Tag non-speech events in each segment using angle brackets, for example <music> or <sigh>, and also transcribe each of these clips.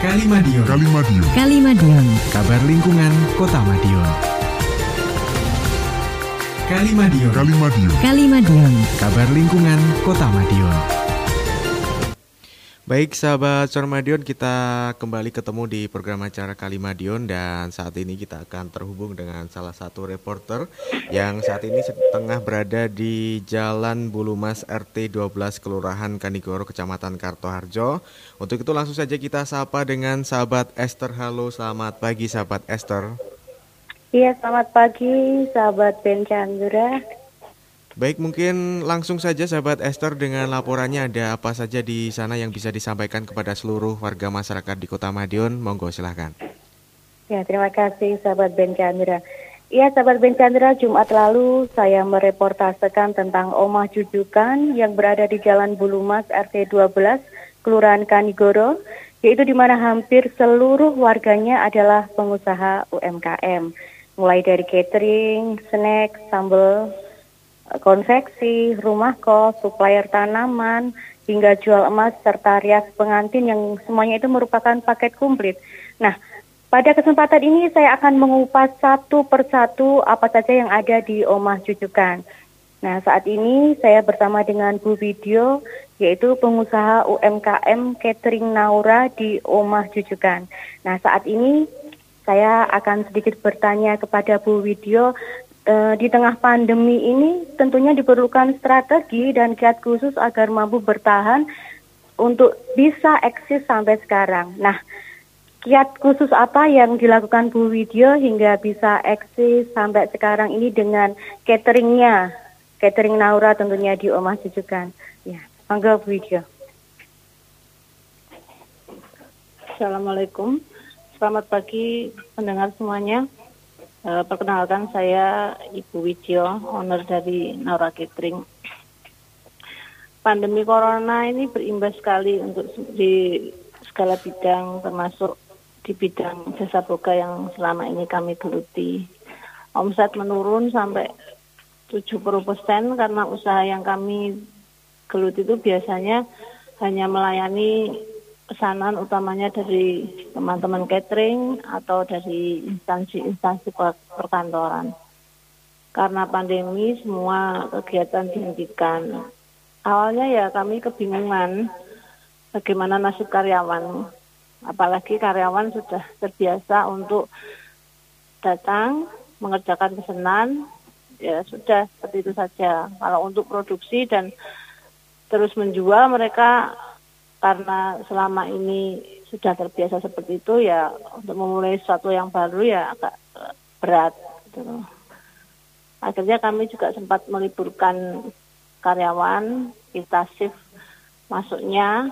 Kalimadion. Kalimadion. Kalimadion. Kabar lingkungan Kota Madiun. Kalimadion. Kalimadion. Kalimadion. Kabar lingkungan Kota Madiun. Baik sahabat Sormadion, kita kembali ketemu di program acara Kalimadion dan saat ini kita akan terhubung dengan salah satu reporter yang saat ini tengah berada di Jalan Bulumas RT 12 Kelurahan Kanigoro Kecamatan Kartoharjo. Untuk itu langsung saja kita sapa dengan sahabat Esther. Halo, selamat pagi sahabat Esther. Iya, selamat pagi sahabat Ben Chandra. Baik, mungkin langsung saja sahabat Esther dengan laporannya ada apa saja di sana yang bisa disampaikan kepada seluruh warga masyarakat di Kota Madiun. Monggo silahkan. Ya, terima kasih sahabat Ben Chandra. Iya, sahabat Ben Chandra, Jumat lalu saya mereportasekan tentang Omah Jujukan yang berada di Jalan Bulumas RT 12, Kelurahan Kanigoro, yaitu di mana hampir seluruh warganya adalah pengusaha UMKM. Mulai dari catering, snack, sambal, konveksi, rumah kos, supplier tanaman, hingga jual emas serta rias pengantin yang semuanya itu merupakan paket komplit. Nah, pada kesempatan ini saya akan mengupas satu persatu apa saja yang ada di Omah Jujukan. Nah, saat ini saya bersama dengan Bu Video, yaitu pengusaha UMKM Catering Naura di Omah Jujukan. Nah, saat ini saya akan sedikit bertanya kepada Bu Widyo Eh, di tengah pandemi ini tentunya diperlukan strategi dan kiat khusus agar mampu bertahan untuk bisa eksis sampai sekarang. Nah, kiat khusus apa yang dilakukan Bu Widyo hingga bisa eksis sampai sekarang ini dengan cateringnya, catering Naura tentunya di Omah Jujukan. Ya, monggo Bu Widyo. Assalamualaikum, selamat pagi pendengar semuanya. Uh, perkenalkan saya Ibu Wijio, owner dari Naura Catering. Pandemi corona ini berimbas sekali untuk di segala bidang termasuk di bidang jasa boga yang selama ini kami geluti. Omset menurun sampai 70 persen karena usaha yang kami geluti itu biasanya hanya melayani pesanan utamanya dari teman-teman catering atau dari instansi-instansi perkantoran. Karena pandemi semua kegiatan dihentikan. Awalnya ya kami kebingungan bagaimana nasib karyawan. Apalagi karyawan sudah terbiasa untuk datang mengerjakan pesanan, ya sudah seperti itu saja. Kalau untuk produksi dan terus menjual mereka karena selama ini sudah terbiasa seperti itu ya untuk memulai sesuatu yang baru ya agak eh, berat gitu. Akhirnya kami juga sempat meliburkan karyawan, kita shift masuknya.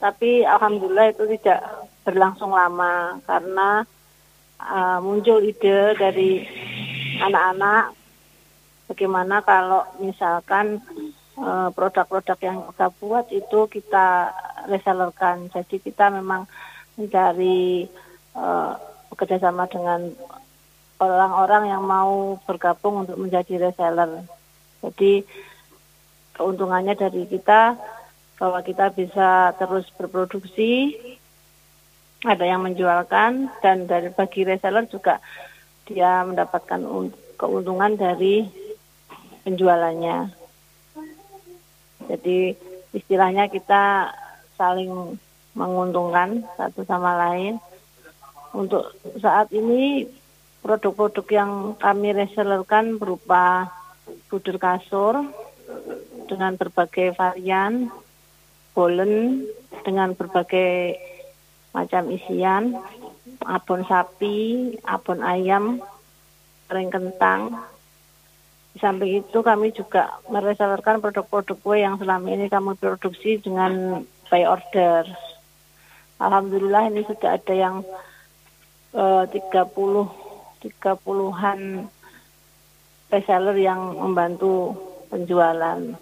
Tapi alhamdulillah itu tidak berlangsung lama karena uh, muncul ide dari anak-anak bagaimana kalau misalkan produk-produk yang kita buat itu kita resellerkan. Jadi kita memang mencari uh, bekerjasama dengan orang-orang yang mau bergabung untuk menjadi reseller. Jadi keuntungannya dari kita bahwa kita bisa terus berproduksi, ada yang menjualkan dan dari bagi reseller juga dia mendapatkan keuntungan dari penjualannya. Jadi istilahnya kita saling menguntungkan satu sama lain. Untuk saat ini produk-produk yang kami resellerkan berupa budur kasur dengan berbagai varian, bolen dengan berbagai macam isian, abon sapi, abon ayam, kering kentang, di samping itu kami juga meresellerkan produk-produk kue yang selama ini kami produksi dengan by order. Alhamdulillah ini sudah ada yang puluh tiga puluhan reseller yang membantu penjualan.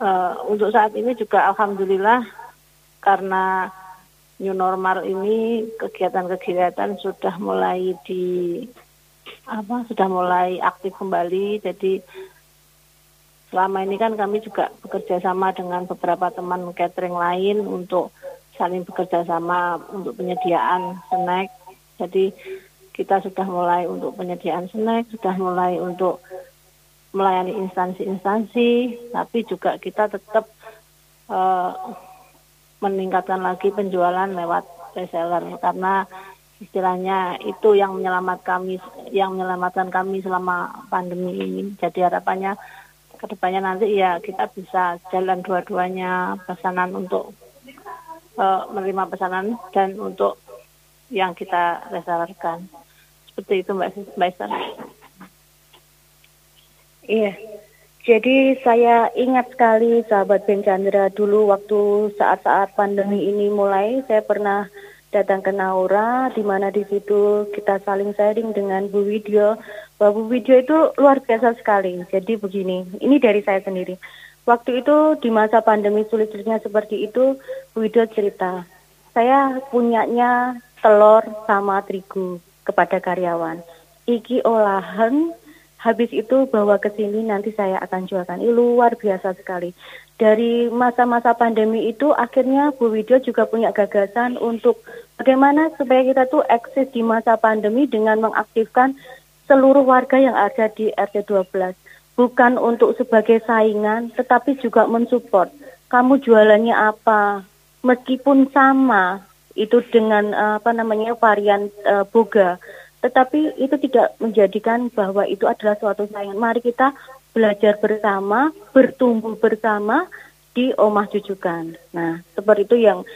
Uh, untuk saat ini juga alhamdulillah karena new normal ini kegiatan-kegiatan sudah mulai di apa sudah mulai aktif kembali jadi selama ini kan kami juga bekerja sama dengan beberapa teman catering lain untuk saling bekerja sama untuk penyediaan snack. Jadi kita sudah mulai untuk penyediaan snack, sudah mulai untuk melayani instansi-instansi, tapi juga kita tetap uh, meningkatkan lagi penjualan lewat reseller karena istilahnya itu yang menyelamatkan kami yang menyelamatkan kami selama pandemi ini. Jadi harapannya ke depannya nanti ya kita bisa jalan dua-duanya pesanan untuk uh, menerima pesanan dan untuk yang kita reserverkan seperti itu mbak mbak Esther. Iya. Jadi saya ingat sekali sahabat Ben Chandra dulu waktu saat-saat pandemi ini mulai saya pernah datang ke Naura di mana di situ kita saling sharing dengan Bu Widyo bahwa Bu Widyo itu luar biasa sekali. Jadi begini, ini dari saya sendiri. Waktu itu di masa pandemi sulit-sulitnya seperti itu, Bu Widyo cerita, saya punyanya telur sama terigu kepada karyawan. Iki olahan habis itu bawa ke sini nanti saya akan jualkan. Ini luar biasa sekali. Dari masa-masa pandemi itu akhirnya Bu Widyo juga punya gagasan untuk bagaimana supaya kita tuh eksis di masa pandemi dengan mengaktifkan seluruh warga yang ada di RT 12. Bukan untuk sebagai saingan tetapi juga mensupport. Kamu jualannya apa? Meskipun sama itu dengan apa namanya varian uh, boga tetapi itu tidak menjadikan bahwa itu adalah suatu saingan. Mari kita belajar bersama, bertumbuh bersama di Omah Jujukan. Nah, seperti itu yang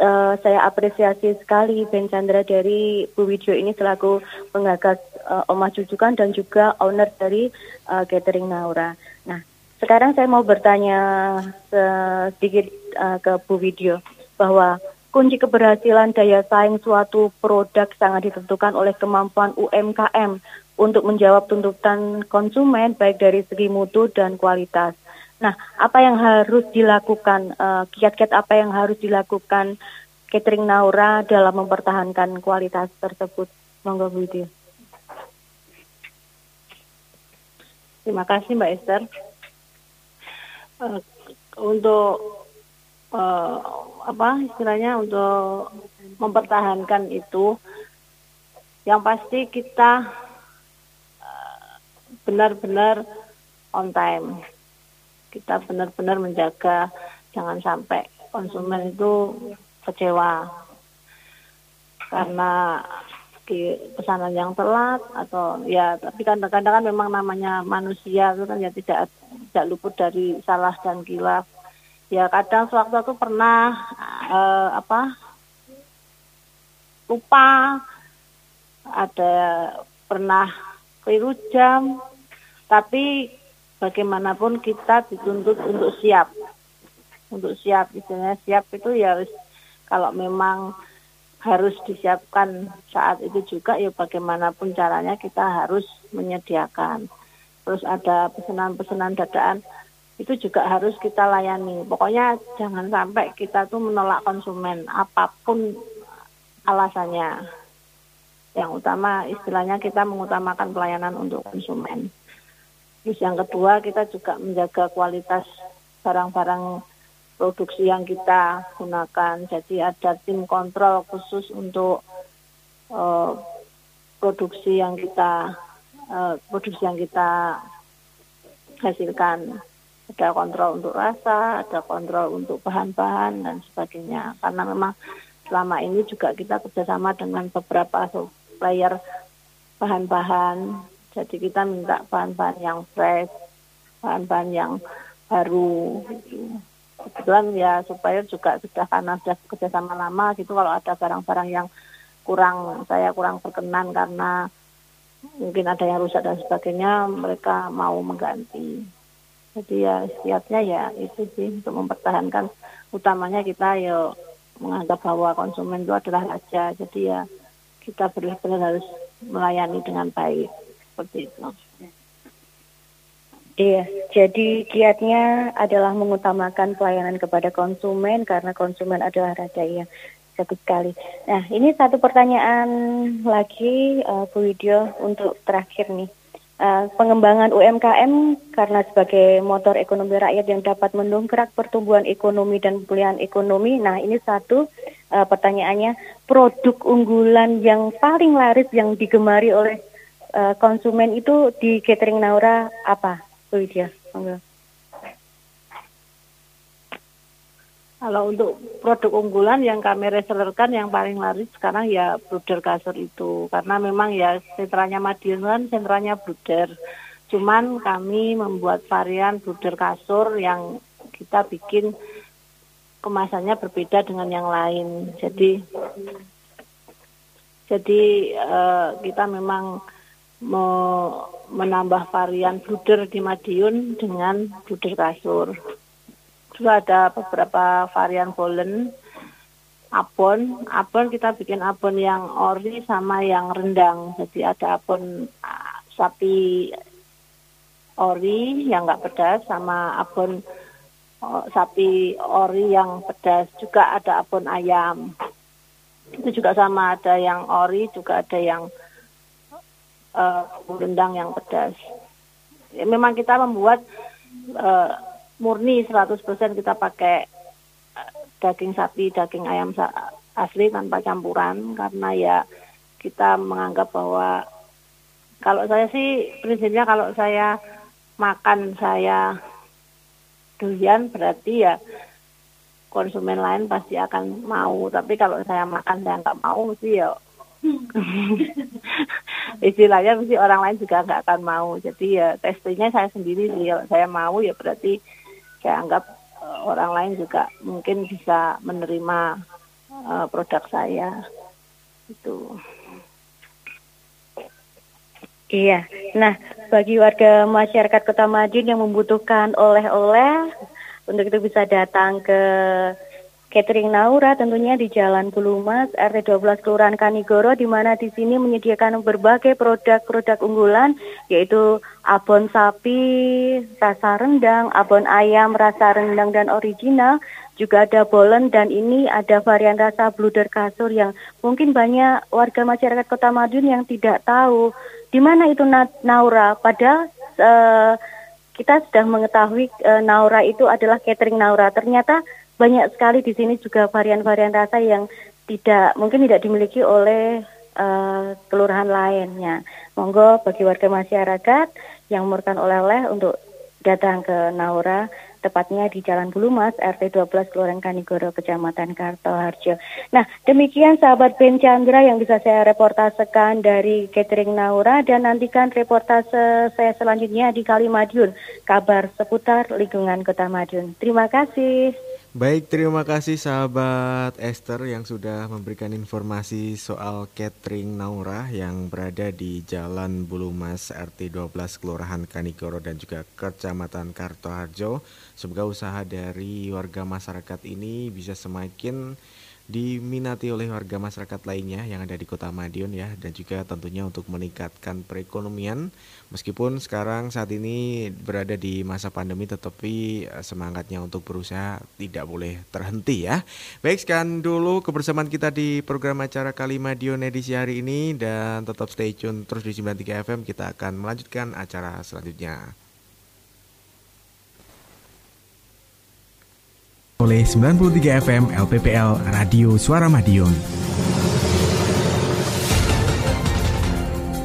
uh, saya apresiasi sekali Ben Chandra dari Bu Widjo ini selaku penggagas uh, Omah Jujukan dan juga owner dari uh, Catering Naura. Nah, sekarang saya mau bertanya sedikit uh, ke Bu Widjo bahwa Kunci keberhasilan daya saing suatu produk sangat ditentukan oleh kemampuan UMKM untuk menjawab tuntutan konsumen baik dari segi mutu dan kualitas. Nah, apa yang harus dilakukan, uh, kiat-kiat apa yang harus dilakukan catering Naura dalam mempertahankan kualitas tersebut? Monggo Bu Terima kasih Mbak Esther. Uh, untuk uh, apa istilahnya untuk mempertahankan itu. Yang pasti kita eh, benar-benar uh, on time. Kita benar-benar menjaga jangan sampai konsumen itu kecewa. Karena di pesanan yang telat atau ya tapi kadang-kadang kan memang namanya manusia itu kan ya tidak tidak luput dari salah dan kilaf ya kadang sewaktu-waktu pernah uh, apa lupa. Ada pernah keliru jam. Tapi bagaimanapun kita dituntut untuk siap. Untuk siap istilahnya siap itu ya kalau memang harus disiapkan saat itu juga ya bagaimanapun caranya kita harus menyediakan. Terus ada pesanan-pesanan dadaan itu juga harus kita layani. Pokoknya jangan sampai kita tuh menolak konsumen apa pun alasannya. Yang utama istilahnya kita mengutamakan pelayanan untuk konsumen. Terus yang kedua kita juga menjaga kualitas barang-barang produksi yang kita gunakan. Jadi ada tim kontrol khusus untuk uh, produksi yang kita uh, produksi yang kita hasilkan ada kontrol untuk rasa, ada kontrol untuk bahan-bahan dan sebagainya. Karena memang selama ini juga kita kerjasama dengan beberapa supplier bahan-bahan. Jadi kita minta bahan-bahan yang fresh, bahan-bahan yang baru. Kebetulan ya supplier juga sudah karena sudah kerjasama lama gitu kalau ada barang-barang yang kurang saya kurang berkenan karena mungkin ada yang rusak dan sebagainya mereka mau mengganti jadi ya siapnya ya itu sih untuk mempertahankan utamanya kita ya menganggap bahwa konsumen itu adalah raja jadi ya kita benar-benar harus melayani dengan baik seperti itu. Iya, jadi kiatnya adalah mengutamakan pelayanan kepada konsumen karena konsumen adalah raja ya. Satu sekali. Nah, ini satu pertanyaan lagi uh, Bu Widyo untuk terakhir nih. Uh, pengembangan UMKM karena sebagai motor ekonomi rakyat yang dapat mendongkrak pertumbuhan ekonomi dan pemulihan ekonomi. Nah, ini satu uh, pertanyaannya, produk unggulan yang paling laris yang digemari oleh uh, konsumen itu di catering Naura apa, Widya? Kalau untuk produk unggulan yang kami resellerkan yang paling laris sekarang ya bruder kasur itu karena memang ya sentranya Madiun kan sentranya bruder. Cuman kami membuat varian bruder kasur yang kita bikin kemasannya berbeda dengan yang lain. Jadi jadi uh, kita memang mau menambah varian bruder di Madiun dengan bruder kasur juga ada beberapa varian bolen abon. Abon kita bikin abon yang ori sama yang rendang. Jadi ada abon sapi ori yang nggak pedas sama abon sapi ori yang pedas. Juga ada abon ayam. Itu juga sama ada yang ori juga ada yang uh, rendang yang pedas. Ya, memang kita membuat uh, murni 100% kita pakai eh, daging sapi, daging ayam asli tanpa campuran. Karena ya kita menganggap bahwa kalau saya sih prinsipnya kalau saya makan saya durian berarti ya konsumen lain pasti akan mau. Tapi kalau saya makan saya nggak mau sih ya. <laughs> Istilahnya mesti orang lain juga nggak akan mau. Jadi ya testingnya saya sendiri sih. Kalau saya mau ya berarti saya anggap uh, orang lain juga mungkin bisa menerima uh, produk saya itu. Iya. Nah, bagi warga masyarakat Kota Madiun yang membutuhkan oleh-oleh, untuk itu bisa datang ke Catering Naura tentunya di Jalan Bulumas RT 12 Kelurahan Kanigoro di mana di sini menyediakan berbagai produk-produk unggulan yaitu abon sapi rasa rendang, abon ayam rasa rendang dan original, juga ada bolen dan ini ada varian rasa bluder kasur yang mungkin banyak warga masyarakat Kota Madiun yang tidak tahu di mana itu Naura padahal uh, kita sudah mengetahui uh, Naura itu adalah catering Naura. Ternyata banyak sekali di sini juga varian-varian rasa yang tidak mungkin tidak dimiliki oleh uh, kelurahan lainnya. Monggo bagi warga masyarakat yang memerlukan oleh-oleh untuk datang ke Naura, tepatnya di Jalan Bulumas, RT 12, Kelurahan Kanigoro, Kecamatan Kartoharjo. Nah, demikian sahabat Ben Chandra yang bisa saya reportasekan dari Catering Naura dan nantikan reportase saya selanjutnya di Kalimadiun, kabar seputar lingkungan Kota Madiun. Terima kasih. Baik, terima kasih sahabat Esther yang sudah memberikan informasi soal catering Naura yang berada di Jalan Bulumas RT 12 Kelurahan Kanigoro dan juga Kecamatan Kartoharjo. Semoga usaha dari warga masyarakat ini bisa semakin diminati oleh warga masyarakat lainnya yang ada di Kota Madiun ya dan juga tentunya untuk meningkatkan perekonomian meskipun sekarang saat ini berada di masa pandemi tetapi eh, semangatnya untuk berusaha tidak boleh terhenti ya. Baik sekian dulu kebersamaan kita di program acara Kali Madiun edisi hari ini dan tetap stay tune terus di 93 FM kita akan melanjutkan acara selanjutnya. Oleh 93 FM LPPL Radio Suara Madiun.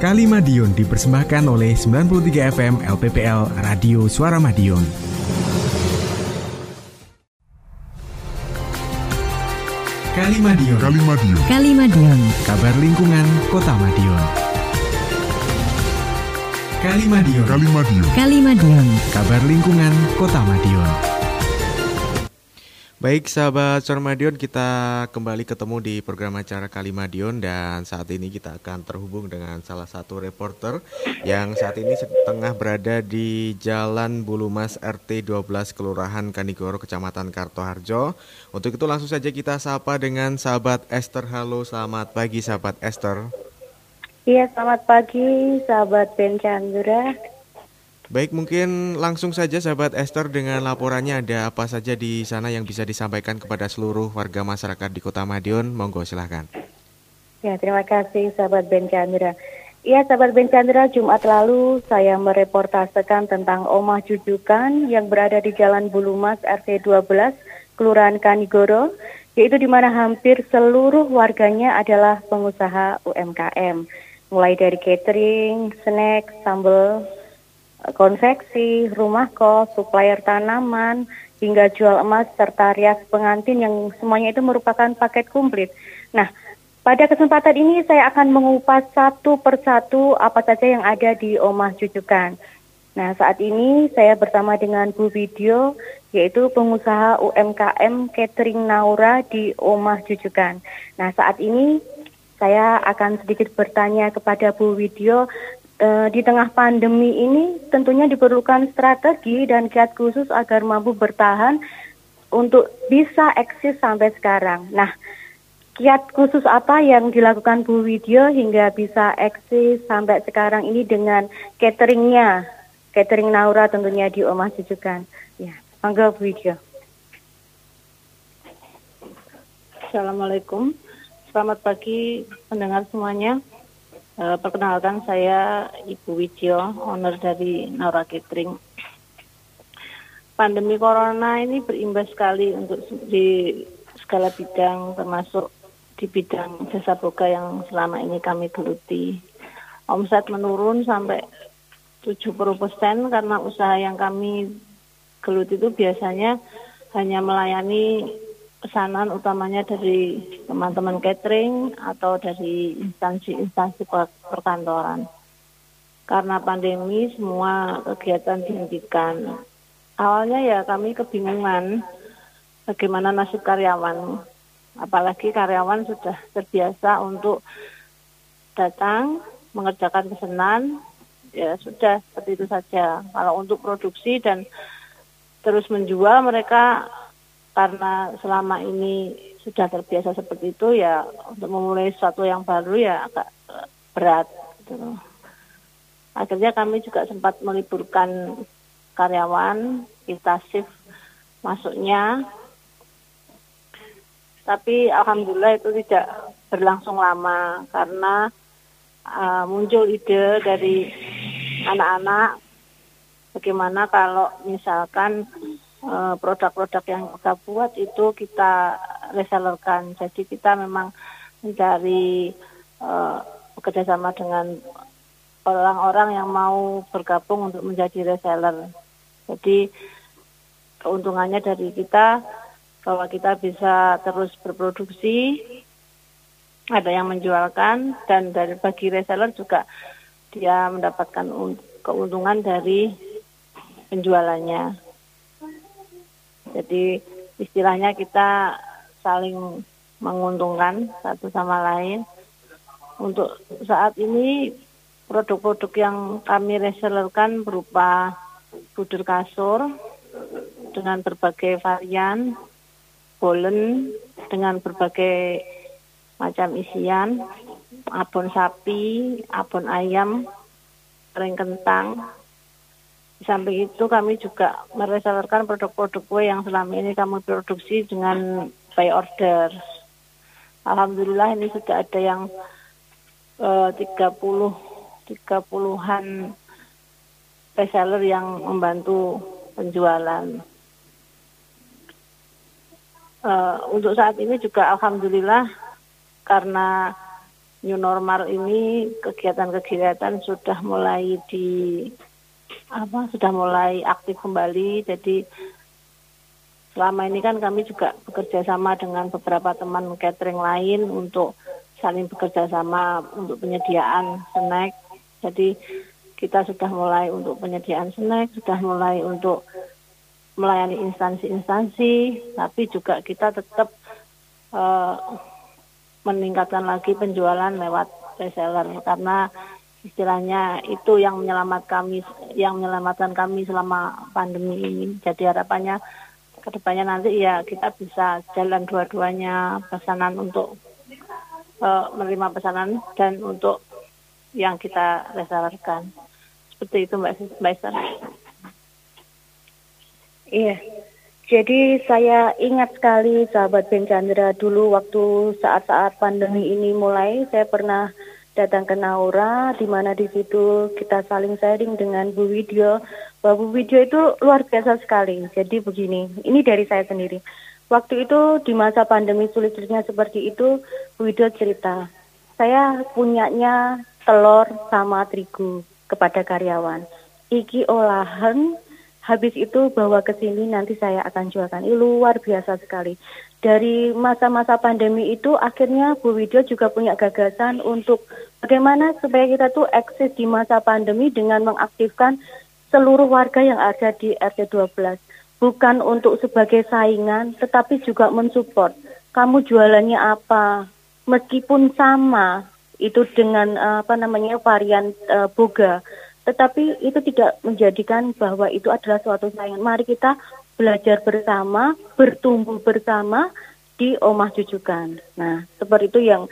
Kali Madiun dipersembahkan oleh 93 FM LPPL Radio Suara Madiun. Kali Madiun. Kali Madiun. Kali Madiun. Kabar lingkungan Kota Madiun. Kali Madiun. Kali Madiun. Kali Madiun. Kabar lingkungan Kota Madiun. Baik sahabat Sormadion kita kembali ketemu di program acara Kalimadion dan saat ini kita akan terhubung dengan salah satu reporter yang saat ini tengah berada di Jalan Bulumas RT 12 Kelurahan Kanigoro Kecamatan Kartoharjo. Untuk itu langsung saja kita sapa dengan sahabat Esther. Halo, selamat pagi sahabat Esther. Iya, selamat pagi sahabat Ben Chandra. Baik, mungkin langsung saja sahabat Esther dengan laporannya ada apa saja di sana yang bisa disampaikan kepada seluruh warga masyarakat di Kota Madiun. Monggo silahkan. Ya, terima kasih sahabat Ben Chandra. Ya, sahabat Ben Chandra, Jumat lalu saya mereportasekan tentang Omah Jujukan yang berada di Jalan Bulumas RT 12, Kelurahan Kanigoro, yaitu di mana hampir seluruh warganya adalah pengusaha UMKM, mulai dari catering, snack, sambal, konveksi, rumah kos, supplier tanaman, hingga jual emas serta rias pengantin yang semuanya itu merupakan paket komplit. Nah, pada kesempatan ini saya akan mengupas satu persatu apa saja yang ada di Omah Jujukan. Nah, saat ini saya bersama dengan Bu Video, yaitu pengusaha UMKM Catering Naura di Omah Jujukan. Nah, saat ini saya akan sedikit bertanya kepada Bu Video, eh, di tengah pandemi ini tentunya diperlukan strategi dan kiat khusus agar mampu bertahan untuk bisa eksis sampai sekarang. Nah, kiat khusus apa yang dilakukan Bu Widyo hingga bisa eksis sampai sekarang ini dengan cateringnya, catering Naura tentunya di Omah Jujukan. Ya, monggo Bu Widyo. Assalamualaikum, selamat pagi pendengar semuanya. E, perkenalkan saya Ibu Widyo, owner dari Naura Catering. Pandemi corona ini berimbas sekali untuk di segala bidang termasuk di bidang jasa boga yang selama ini kami geluti. Omset menurun sampai 70 persen karena usaha yang kami geluti itu biasanya hanya melayani pesanan utamanya dari teman-teman catering atau dari instansi-instansi perkantoran. Karena pandemi semua kegiatan dihentikan. Awalnya ya kami kebingungan bagaimana nasib karyawan apalagi karyawan sudah terbiasa untuk datang mengerjakan pesanan ya sudah seperti itu saja kalau untuk produksi dan terus menjual mereka karena selama ini sudah terbiasa seperti itu ya untuk memulai sesuatu yang baru ya agak berat gitu. akhirnya kami juga sempat meliburkan karyawan kita shift masuknya tapi alhamdulillah itu tidak berlangsung lama karena uh, muncul ide dari anak-anak bagaimana kalau misalkan produk-produk yang kita buat itu kita resellerkan. Jadi kita memang mencari uh, bekerjasama dengan orang-orang yang mau bergabung untuk menjadi reseller. Jadi keuntungannya dari kita bahwa kita bisa terus berproduksi, ada yang menjualkan dan dari bagi reseller juga dia mendapatkan keuntungan dari penjualannya. Jadi istilahnya kita saling menguntungkan satu sama lain. Untuk saat ini produk-produk yang kami resellerkan berupa budur kasur dengan berbagai varian bolen dengan berbagai macam isian, abon sapi, abon ayam, kering kentang. Di samping itu kami juga meresellerkan produk-produk kue yang selama ini kami produksi dengan by order. Alhamdulillah ini sudah ada yang eh, 30 30-an reseller yang membantu penjualan uh, untuk saat ini juga alhamdulillah karena new normal ini kegiatan-kegiatan sudah mulai di apa sudah mulai aktif kembali. Jadi selama ini kan kami juga bekerja sama dengan beberapa teman catering lain untuk saling bekerja sama untuk penyediaan snack. Jadi kita sudah mulai untuk penyediaan snack sudah mulai untuk melayani instansi-instansi, tapi juga kita tetap uh, meningkatkan lagi penjualan lewat reseller. Karena istilahnya itu yang menyelamat kami yang menyelamatkan kami selama pandemi ini. Jadi harapannya ke depannya nanti ya kita bisa jalan dua-duanya pesanan untuk uh, menerima pesanan dan untuk yang kita resellerkan. Seperti itu Mbak Mbak Esther. Iya. Jadi saya ingat sekali sahabat Ben Chandra dulu waktu saat-saat pandemi ini mulai saya pernah datang ke Naura, di mana di situ kita saling sharing dengan Bu Widyo. Bahwa Bu Widyo itu luar biasa sekali. Jadi begini, ini dari saya sendiri. Waktu itu di masa pandemi sulit-sulitnya seperti itu, Bu Widyo cerita, saya punyanya telur sama terigu kepada karyawan. Iki olahan habis itu bawa ke sini nanti saya akan jualkan. Ini luar biasa sekali. Dari masa-masa pandemi itu akhirnya Bu Widyo juga punya gagasan untuk bagaimana supaya kita tuh eksis di masa pandemi dengan mengaktifkan seluruh warga yang ada di RT 12. Bukan untuk sebagai saingan tetapi juga mensupport. Kamu jualannya apa? Meskipun sama itu dengan apa namanya varian uh, boga tetapi itu tidak menjadikan bahwa itu adalah suatu saingan. Mari kita belajar bersama, bertumbuh bersama di Omah Jujukan. Nah, seperti itu yang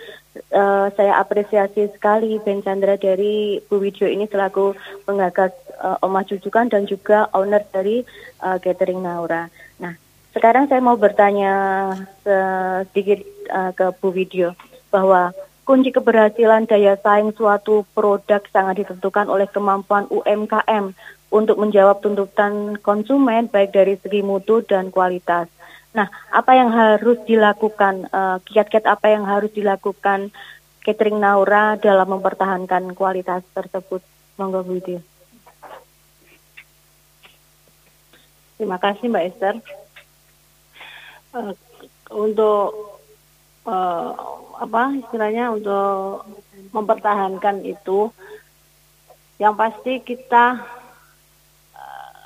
uh, saya apresiasi sekali Ben Chandra dari Bu Widjo ini selaku penggagas uh, Omah Jujukan dan juga owner dari uh, Catering Naura. Nah, sekarang saya mau bertanya sedikit uh, ke Bu Widjo bahwa Kunci keberhasilan daya saing suatu produk sangat ditentukan oleh kemampuan UMKM untuk menjawab tuntutan konsumen baik dari segi mutu dan kualitas. Nah, apa yang harus dilakukan, uh, kiat-kiat apa yang harus dilakukan catering Naura dalam mempertahankan kualitas tersebut? Monggo Bu Terima kasih Mbak Esther. Uh, untuk uh, apa istilahnya untuk mempertahankan itu. Yang pasti kita eh,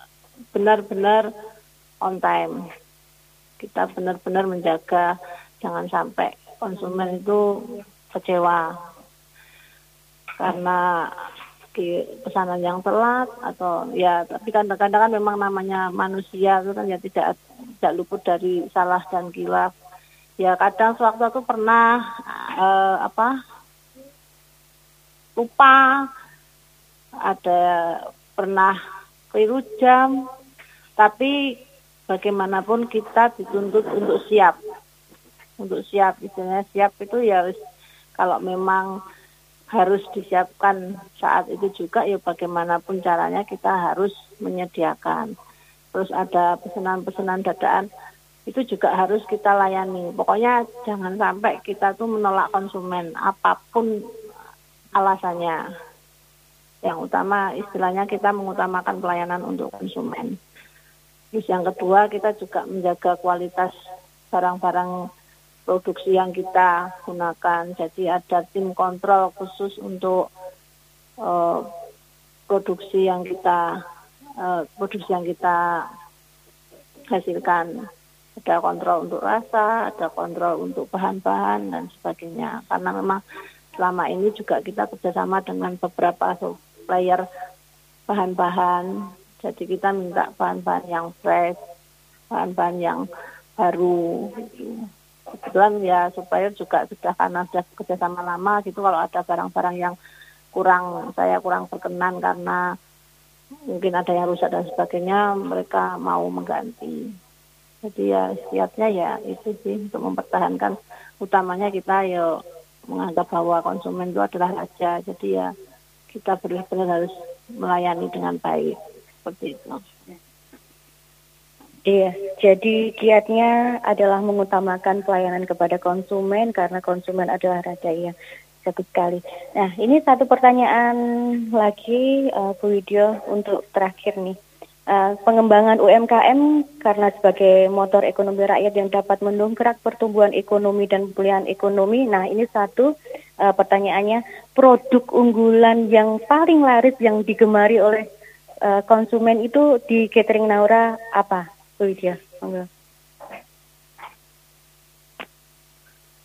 benar-benar on time. Kita benar-benar menjaga jangan sampai konsumen itu kecewa. Karena pesanan yang telat atau ya tapi kadang-kadang kan memang namanya manusia itu kan ya tidak tidak luput dari salah dan kilaf ya kadang sewaktu-waktu pernah uh, apa lupa. Ada pernah keliru jam. Tapi bagaimanapun kita dituntut untuk siap. Untuk siap istilahnya siap itu ya kalau memang harus disiapkan saat itu juga ya bagaimanapun caranya kita harus menyediakan. Terus ada pesanan-pesanan dadaan itu juga harus kita layani. Pokoknya jangan sampai kita tuh menolak konsumen apa pun alasannya. Yang utama istilahnya kita mengutamakan pelayanan untuk konsumen. Terus yang kedua kita juga menjaga kualitas barang-barang produksi yang kita gunakan. Jadi ada tim kontrol khusus untuk uh, produksi yang kita uh, produksi yang kita hasilkan ada kontrol untuk rasa, ada kontrol untuk bahan-bahan dan sebagainya. Karena memang selama ini juga kita kerjasama dengan beberapa supplier bahan-bahan. Jadi kita minta bahan-bahan yang fresh, bahan-bahan yang baru. Kebetulan ya supplier juga sudah karena sudah kerjasama lama gitu kalau ada barang-barang yang kurang saya kurang berkenan karena mungkin ada yang rusak dan sebagainya mereka mau mengganti jadi ya siapnya ya itu sih untuk mempertahankan utamanya kita ya menganggap bahwa konsumen itu adalah raja jadi ya kita benar-benar harus melayani dengan baik seperti itu. Iya, jadi kiatnya adalah mengutamakan pelayanan kepada konsumen karena konsumen adalah raja ya. Satu sekali. Nah, ini satu pertanyaan lagi uh, Bu Widyo untuk terakhir nih uh, pengembangan UMKM karena sebagai motor ekonomi rakyat yang dapat mendongkrak pertumbuhan ekonomi dan pemulihan ekonomi. Nah, ini satu uh, pertanyaannya, produk unggulan yang paling laris yang digemari oleh uh, konsumen itu di catering Naura apa, Bu Widya?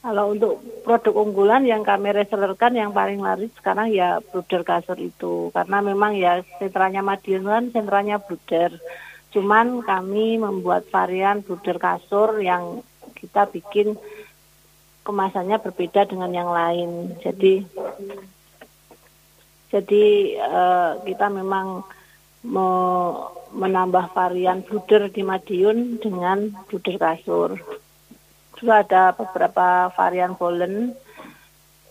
Kalau untuk produk unggulan yang kami resellerkan yang paling laris sekarang ya bruder kasur itu karena memang ya sentranya Madiun kan sentranya bruder. Cuman kami membuat varian bruder kasur yang kita bikin kemasannya berbeda dengan yang lain. Jadi jadi uh, kita memang mau menambah varian bruder di Madiun dengan bruder kasur juga ada beberapa varian bolen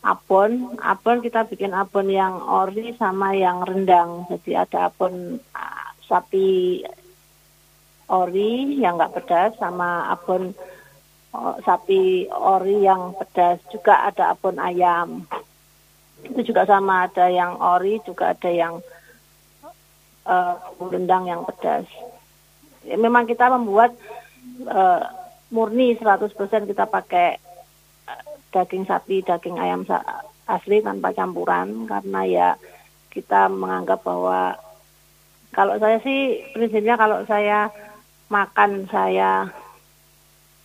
abon. Abon kita bikin abon yang ori sama yang rendang. Jadi ada abon uh, sapi ori yang nggak pedas sama abon uh, sapi ori yang pedas. Juga ada abon ayam. Itu juga sama ada yang ori juga ada yang uh, rendang yang pedas. Ya, memang kita membuat uh, murni 100% kita pakai daging sapi, daging ayam asli tanpa campuran. Karena ya kita menganggap bahwa kalau saya sih prinsipnya kalau saya makan saya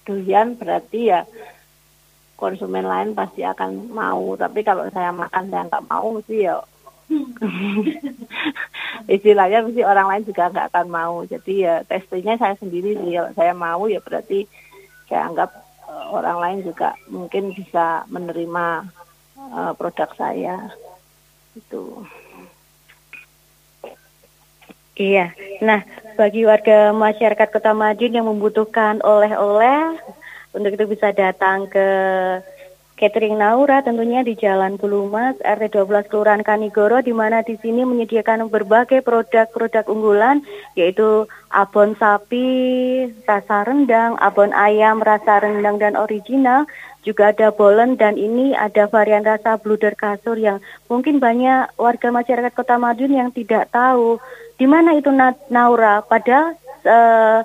durian berarti ya konsumen lain pasti akan mau. Tapi kalau saya makan saya nggak mau sih ya. <laughs> Istilahnya mesti orang lain juga nggak akan mau. Jadi ya testingnya saya sendiri sih. Kalau saya mau ya berarti saya anggap uh, orang lain juga mungkin bisa menerima uh, produk saya itu. Iya. Nah, bagi warga masyarakat Kota Madiun yang membutuhkan oleh-oleh untuk itu bisa datang ke Catering Naura tentunya di Jalan Bulumas RT 12 Kelurahan Kanigoro di mana di sini menyediakan berbagai produk-produk unggulan yaitu abon sapi rasa rendang, abon ayam rasa rendang dan original, juga ada bolen dan ini ada varian rasa bluder kasur yang mungkin banyak warga masyarakat Kota Madiun yang tidak tahu di mana itu Naura padahal uh,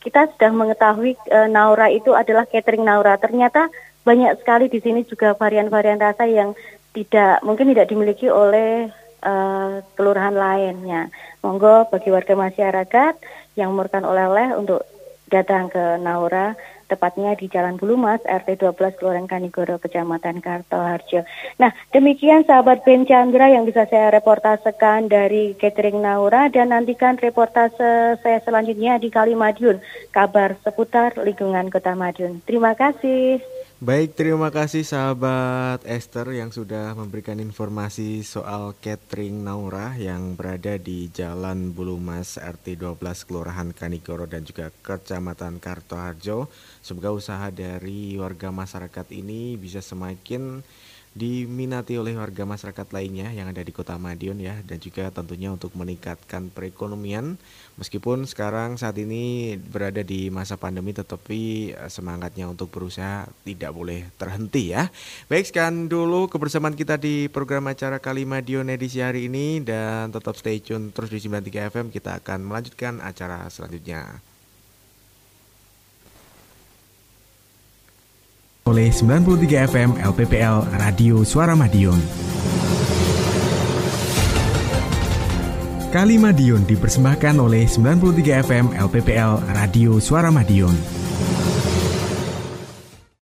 kita sudah mengetahui uh, Naura itu adalah catering Naura. Ternyata banyak sekali di sini juga varian-varian rasa yang tidak mungkin tidak dimiliki oleh uh, kelurahan lainnya. Monggo bagi warga masyarakat yang memerlukan oleh-oleh untuk datang ke Naura, tepatnya di Jalan Bulumas, RT 12, Kelurahan Kanigoro, Kecamatan Kartoharjo. Nah, demikian sahabat Ben Chandra yang bisa saya reportasekan dari Catering Naura dan nantikan reportase saya selanjutnya di Kalimadiun, kabar seputar lingkungan Kota Madiun. Terima kasih. Baik, terima kasih sahabat Esther yang sudah memberikan informasi soal catering Naura yang berada di Jalan Bulumas RT 12 Kelurahan Kanigoro dan juga Kecamatan Kartoharjo. Semoga usaha dari warga masyarakat ini bisa semakin diminati oleh warga masyarakat lainnya yang ada di Kota Madiun ya dan juga tentunya untuk meningkatkan perekonomian meskipun sekarang saat ini berada di masa pandemi tetapi eh, semangatnya untuk berusaha tidak boleh terhenti ya. Baik sekian dulu kebersamaan kita di program acara Kali Madiun edisi hari ini dan tetap stay tune terus di 93 FM kita akan melanjutkan acara selanjutnya. Oleh 93 FM LPPL Radio Suara Madiun. Kali Madiun dipersembahkan oleh 93 FM LPPL Radio Suara Madiun.